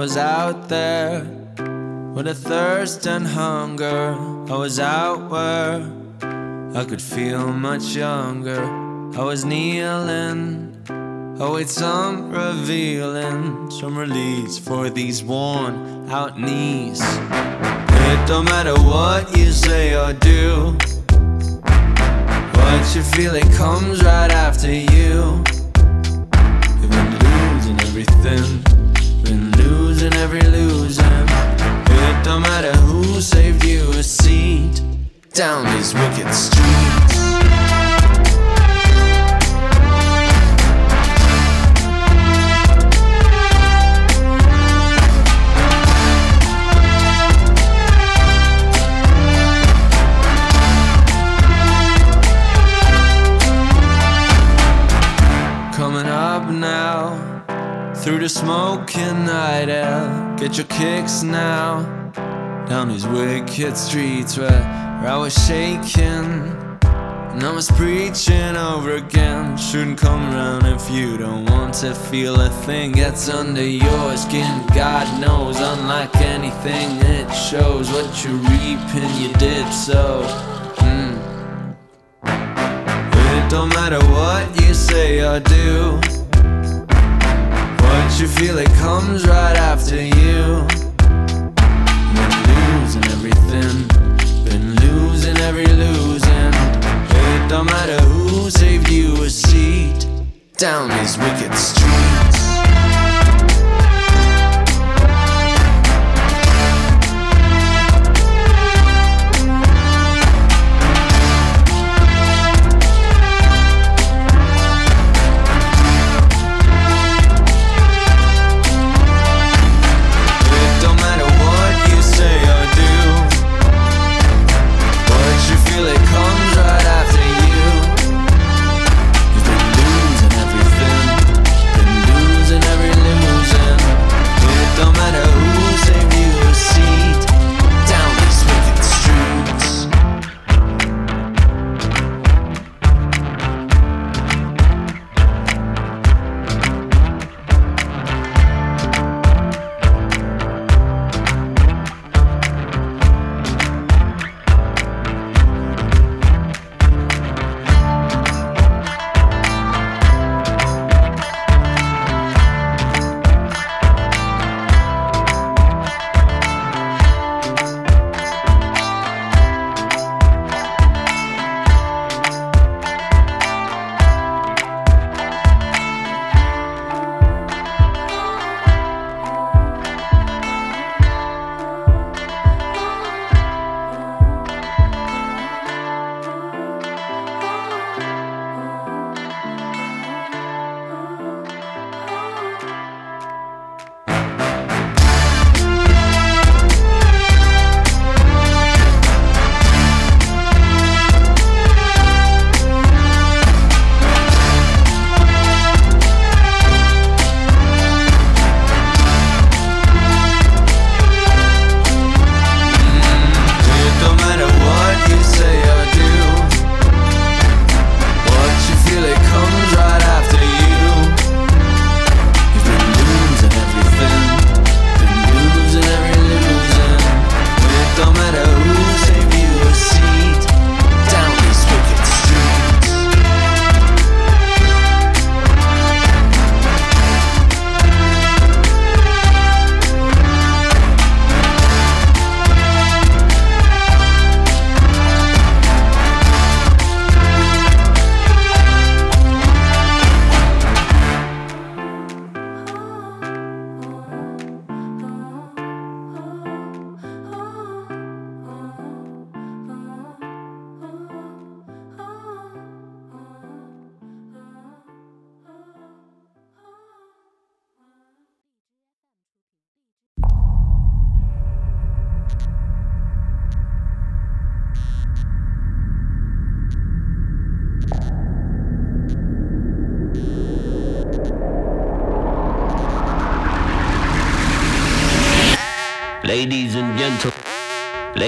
was out there with a thirst and hunger. I was out where I could feel much younger. I was kneeling. Await some revealing, some release for these worn out knees. It don't matter what you say or do. What you feel, it comes right after you. You've been losing everything, losing every loser. It don't matter who saved you a seat down these wicked streets. Through the smoking night air. Get your kicks now down these wicked streets where, I was shaking. And I was preaching over again. Shouldn't come around if you don't want to feel a thing gets under your skin. God knows, unlike anything, it shows what you reap and you did so. Mm. It don't matter what you say or do. You feel, it comes right after you. Been losing everything, been losing every losing. It don't matter who saved you a seat down these wicked streets.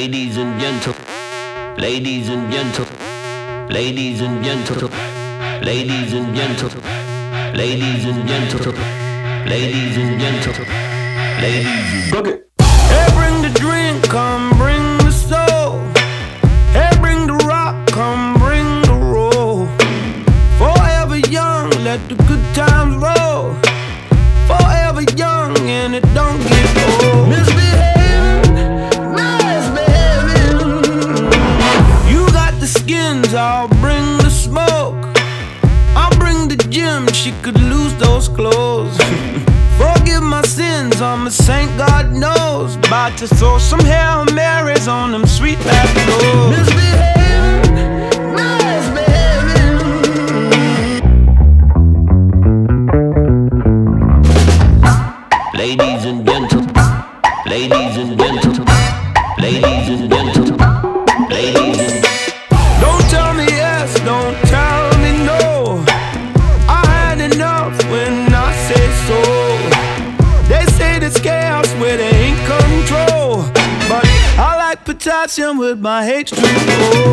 ladies and gentlemen, ladies and gentlemen, ladies and gentlemen, ladies and gentlemen, ladies and gentlemen, ladies and gentlemen, ladies and gentlemen.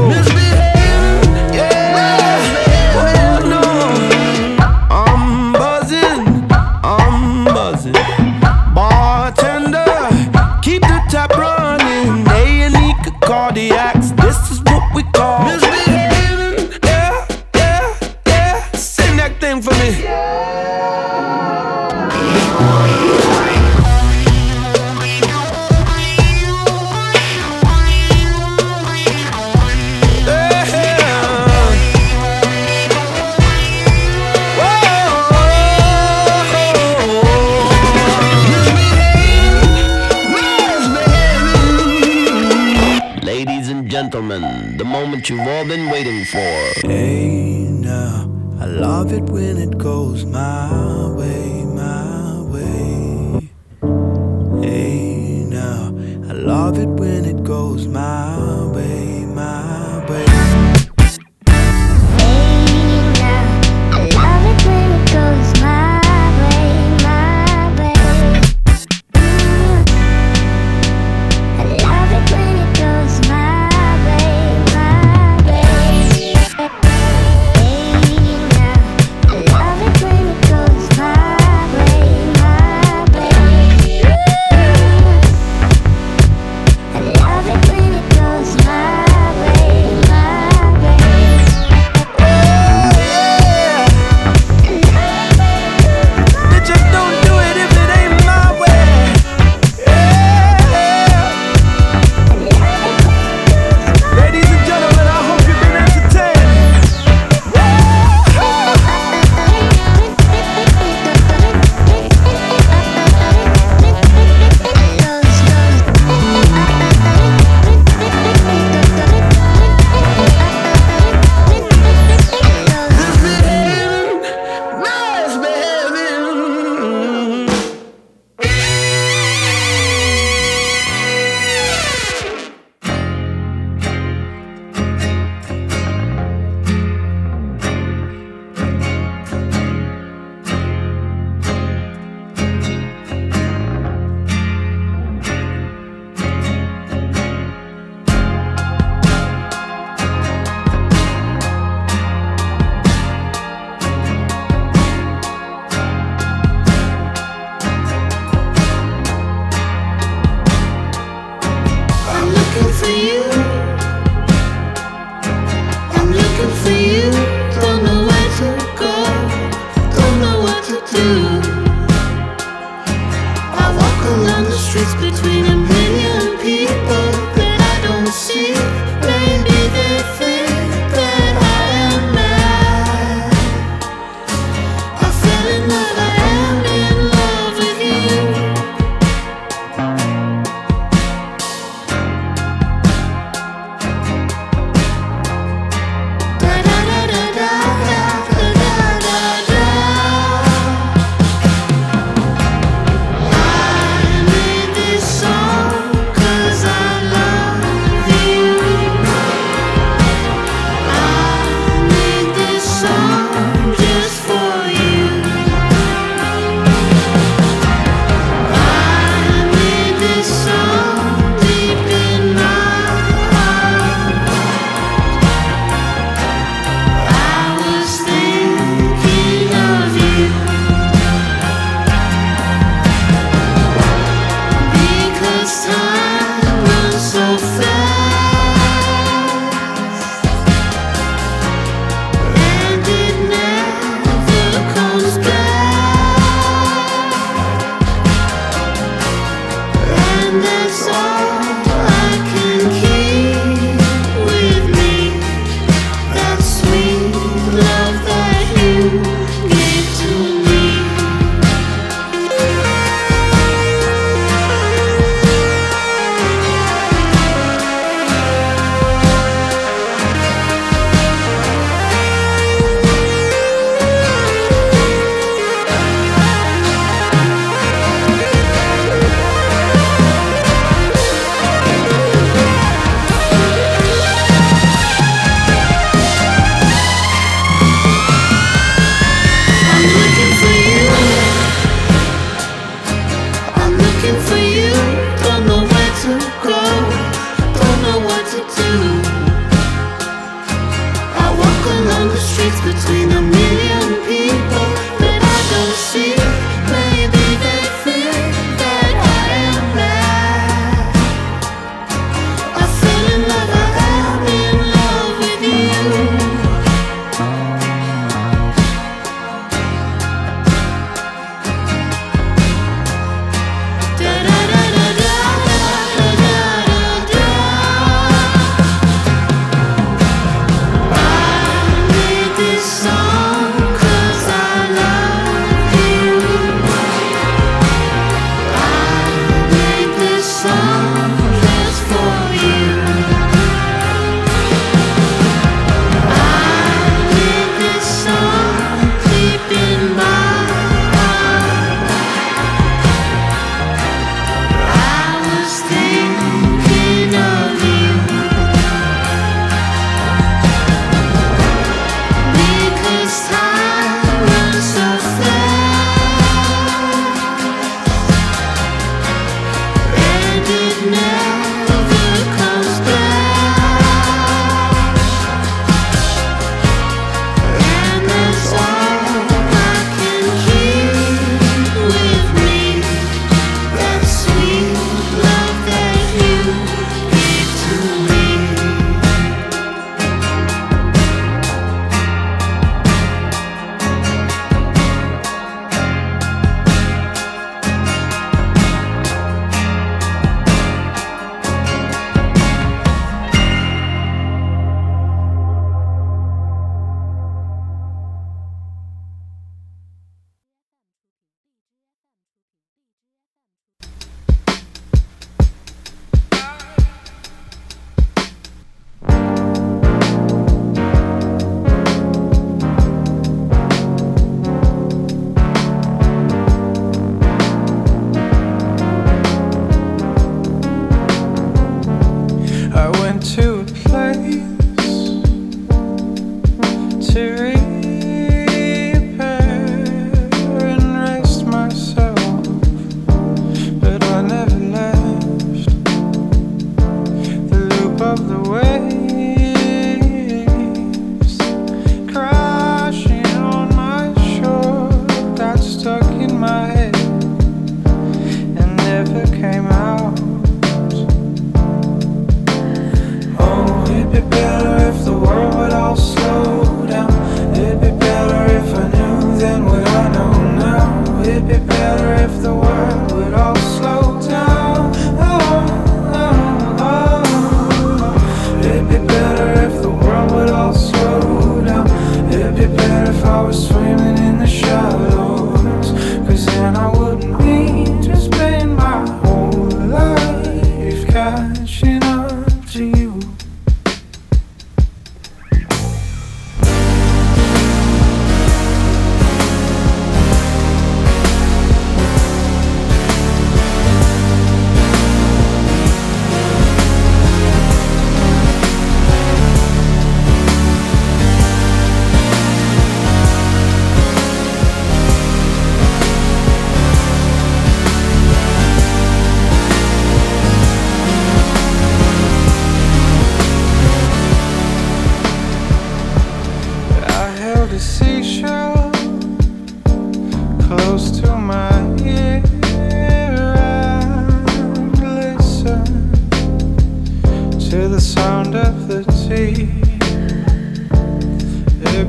Miss B. you've all been waiting for. Hey, uh, now, I love it when it goes my way.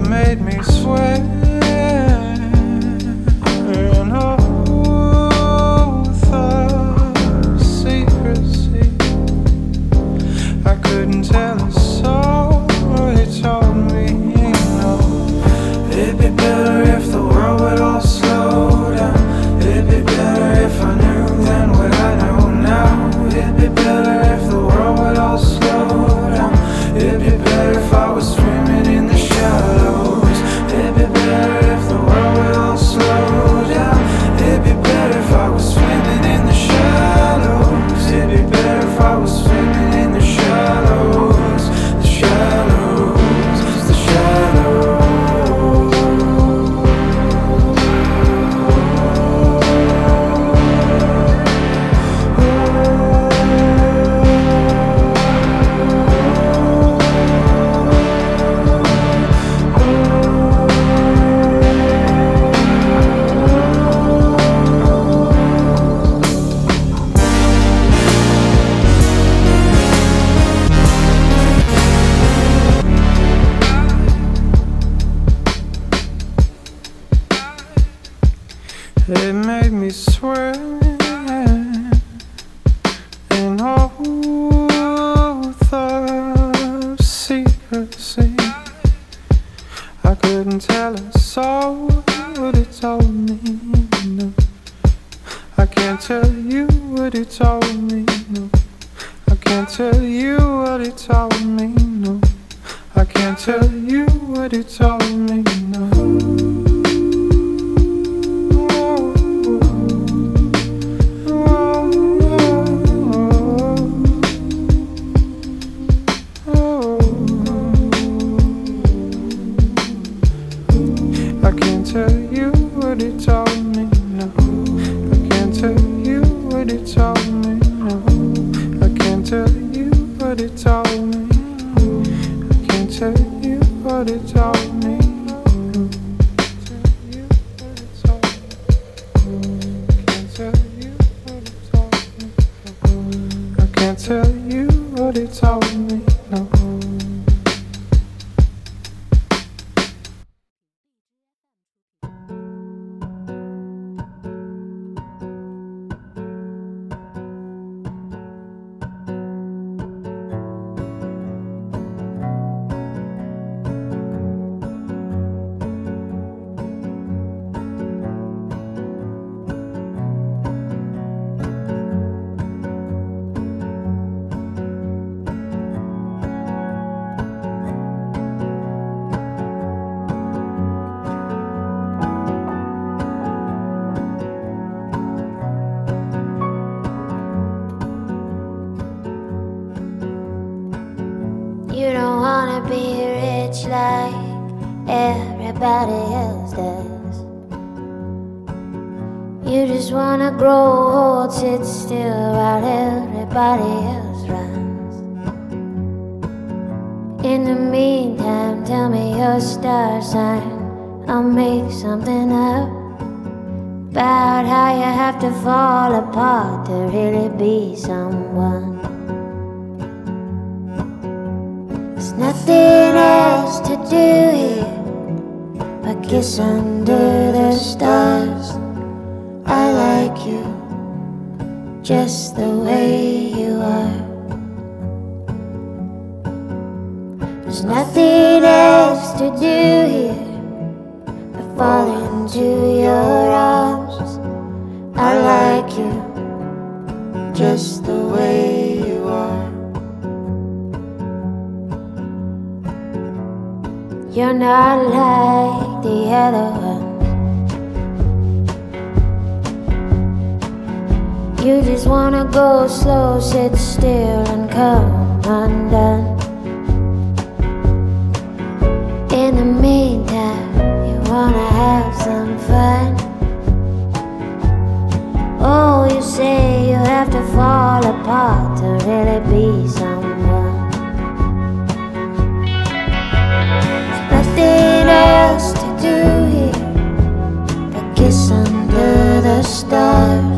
Made me sweat. Me. No, I can't tell you what it told me. No, I can't tell you what it told me. Does. You just wanna grow old, sit still while everybody else runs. In the meantime, tell me your star sign. I'll make something up about how you have to fall apart to really be someone. There's nothing else to do here but kiss under the stars. I like you just the way you are. There's nothing else to do here but fall into your arms. I like you just the way You're not like the other ones. You just wanna go slow, sit still, and come undone. In the meantime, you wanna have some fun. Oh, you say you have to fall apart to really be do here but kiss under the stars.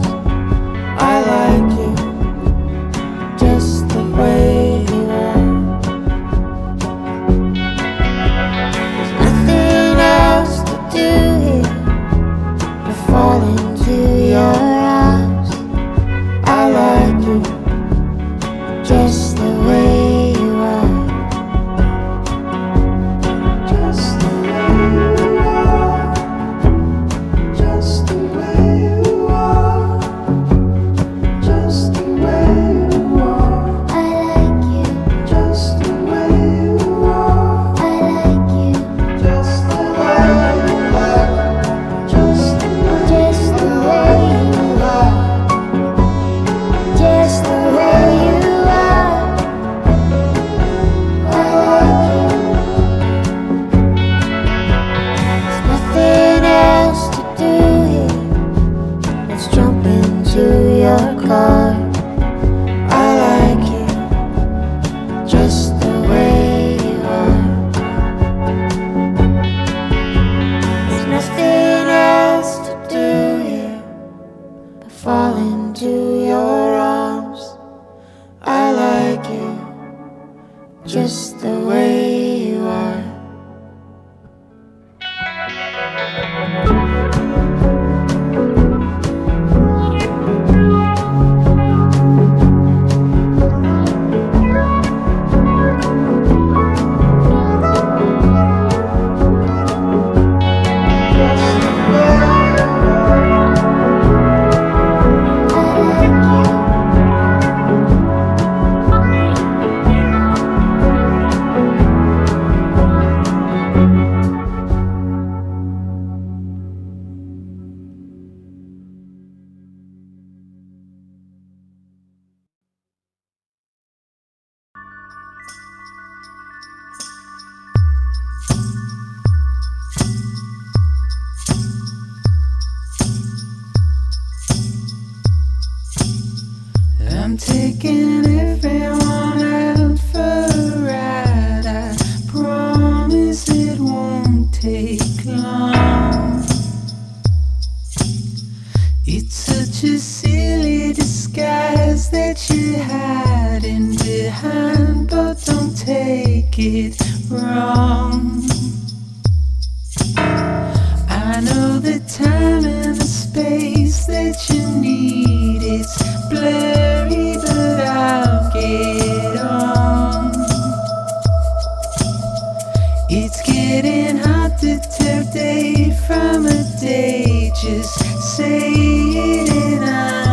That you're hiding behind, but don't take it wrong. I know the time and the space that you need. It's blurry, but I'll get on. It's getting hard to day from a day. Just say it and I'll